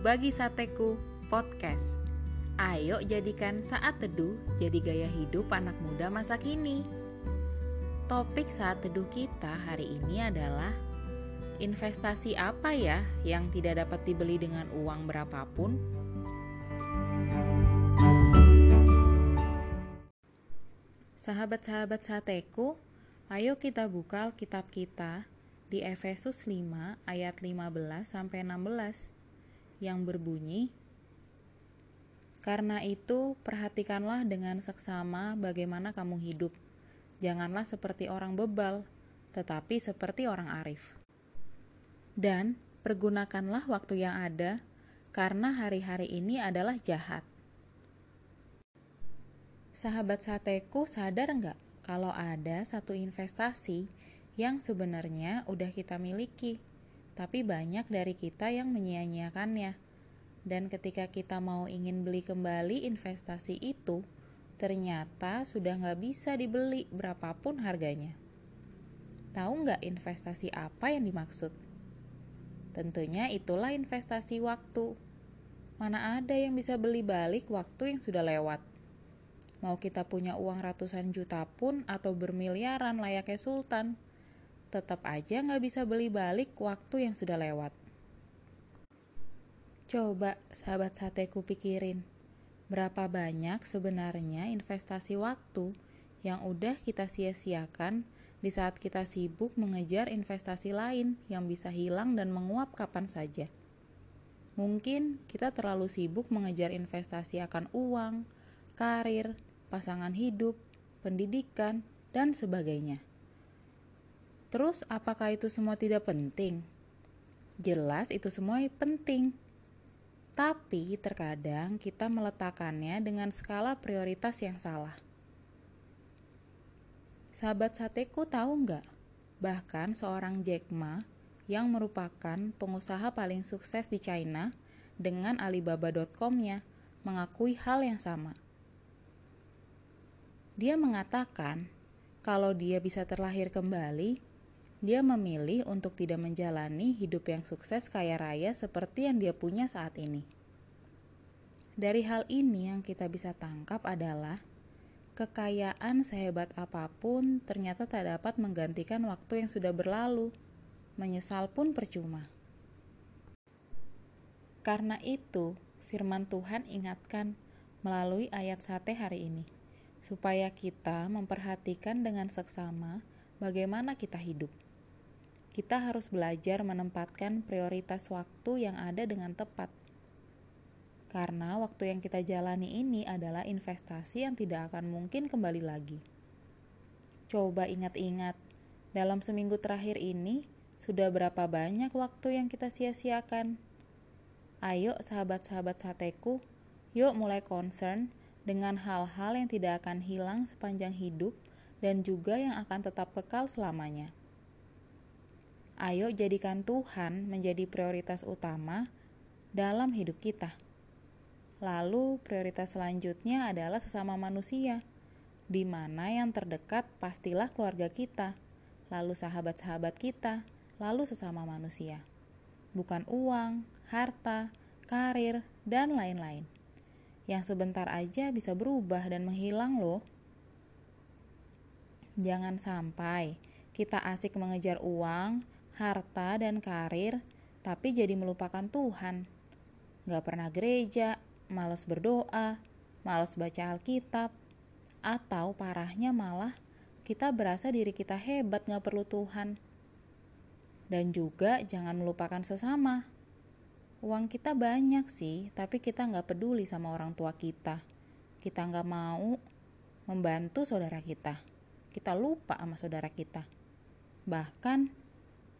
Bagi Sateku Podcast. Ayo jadikan saat teduh jadi gaya hidup anak muda masa kini. Topik saat teduh kita hari ini adalah investasi apa ya yang tidak dapat dibeli dengan uang berapapun? Sahabat-sahabat sateku, ayo kita buka kitab kita di Efesus 5 ayat 15 sampai 16 yang berbunyi Karena itu perhatikanlah dengan seksama bagaimana kamu hidup. Janganlah seperti orang bebal tetapi seperti orang arif. Dan pergunakanlah waktu yang ada karena hari-hari ini adalah jahat. Sahabat sateku sadar nggak kalau ada satu investasi yang sebenarnya udah kita miliki, tapi banyak dari kita yang menyia-nyiakannya. Dan ketika kita mau ingin beli kembali investasi itu, ternyata sudah nggak bisa dibeli berapapun harganya. Tahu nggak investasi apa yang dimaksud? Tentunya itulah investasi waktu. Mana ada yang bisa beli balik waktu yang sudah lewat? Mau kita punya uang ratusan juta pun atau bermiliaran layaknya sultan, tetap aja nggak bisa beli balik waktu yang sudah lewat. Coba sahabat sateku pikirin, berapa banyak sebenarnya investasi waktu yang udah kita sia-siakan di saat kita sibuk mengejar investasi lain yang bisa hilang dan menguap kapan saja. Mungkin kita terlalu sibuk mengejar investasi akan uang, karir, pasangan hidup, pendidikan, dan sebagainya. Terus, apakah itu semua tidak penting? Jelas, itu semua penting, tapi terkadang kita meletakkannya dengan skala prioritas yang salah. Sahabat sateku tahu nggak? Bahkan seorang Jack Ma yang merupakan pengusaha paling sukses di China dengan Alibaba.com-nya mengakui hal yang sama. Dia mengatakan kalau dia bisa terlahir kembali, dia memilih untuk tidak menjalani hidup yang sukses kaya raya seperti yang dia punya saat ini. Dari hal ini yang kita bisa tangkap adalah kekayaan sehebat apa pun ternyata tak dapat menggantikan waktu yang sudah berlalu. Menyesal pun percuma. Karena itu, firman Tuhan ingatkan melalui ayat sate hari ini, supaya kita memperhatikan dengan seksama bagaimana kita hidup kita harus belajar menempatkan prioritas waktu yang ada dengan tepat. Karena waktu yang kita jalani ini adalah investasi yang tidak akan mungkin kembali lagi. Coba ingat-ingat, dalam seminggu terakhir ini sudah berapa banyak waktu yang kita sia-siakan? Ayo sahabat-sahabat sateku, yuk mulai concern dengan hal-hal yang tidak akan hilang sepanjang hidup dan juga yang akan tetap kekal selamanya. Ayo jadikan Tuhan menjadi prioritas utama dalam hidup kita. Lalu, prioritas selanjutnya adalah sesama manusia, di mana yang terdekat pastilah keluarga kita, lalu sahabat-sahabat kita, lalu sesama manusia. Bukan uang, harta, karir, dan lain-lain. Yang sebentar aja bisa berubah dan menghilang loh. Jangan sampai kita asik mengejar uang, harta, dan karir, tapi jadi melupakan Tuhan. Gak pernah gereja, males berdoa, males baca Alkitab, atau parahnya malah kita berasa diri kita hebat gak perlu Tuhan. Dan juga jangan melupakan sesama. Uang kita banyak sih, tapi kita gak peduli sama orang tua kita. Kita gak mau membantu saudara kita. Kita lupa sama saudara kita. Bahkan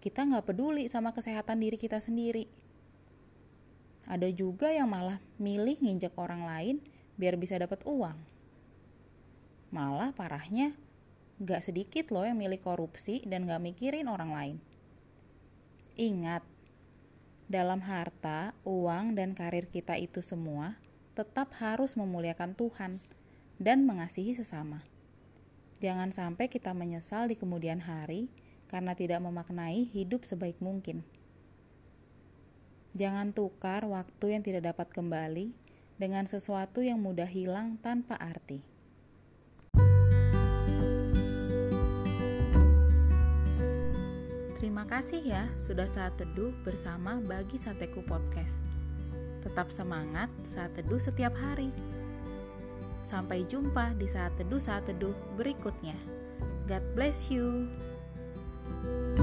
kita nggak peduli sama kesehatan diri kita sendiri. Ada juga yang malah milih nginjek orang lain biar bisa dapat uang. Malah parahnya, nggak sedikit loh yang milih korupsi dan nggak mikirin orang lain. Ingat, dalam harta, uang, dan karir kita itu semua tetap harus memuliakan Tuhan dan mengasihi sesama. Jangan sampai kita menyesal di kemudian hari karena tidak memaknai hidup sebaik mungkin. Jangan tukar waktu yang tidak dapat kembali dengan sesuatu yang mudah hilang tanpa arti. Terima kasih ya sudah saat teduh bersama Bagi Sateku Podcast. Tetap semangat saat teduh setiap hari. Sampai jumpa di saat teduh saat teduh berikutnya. God bless you. Música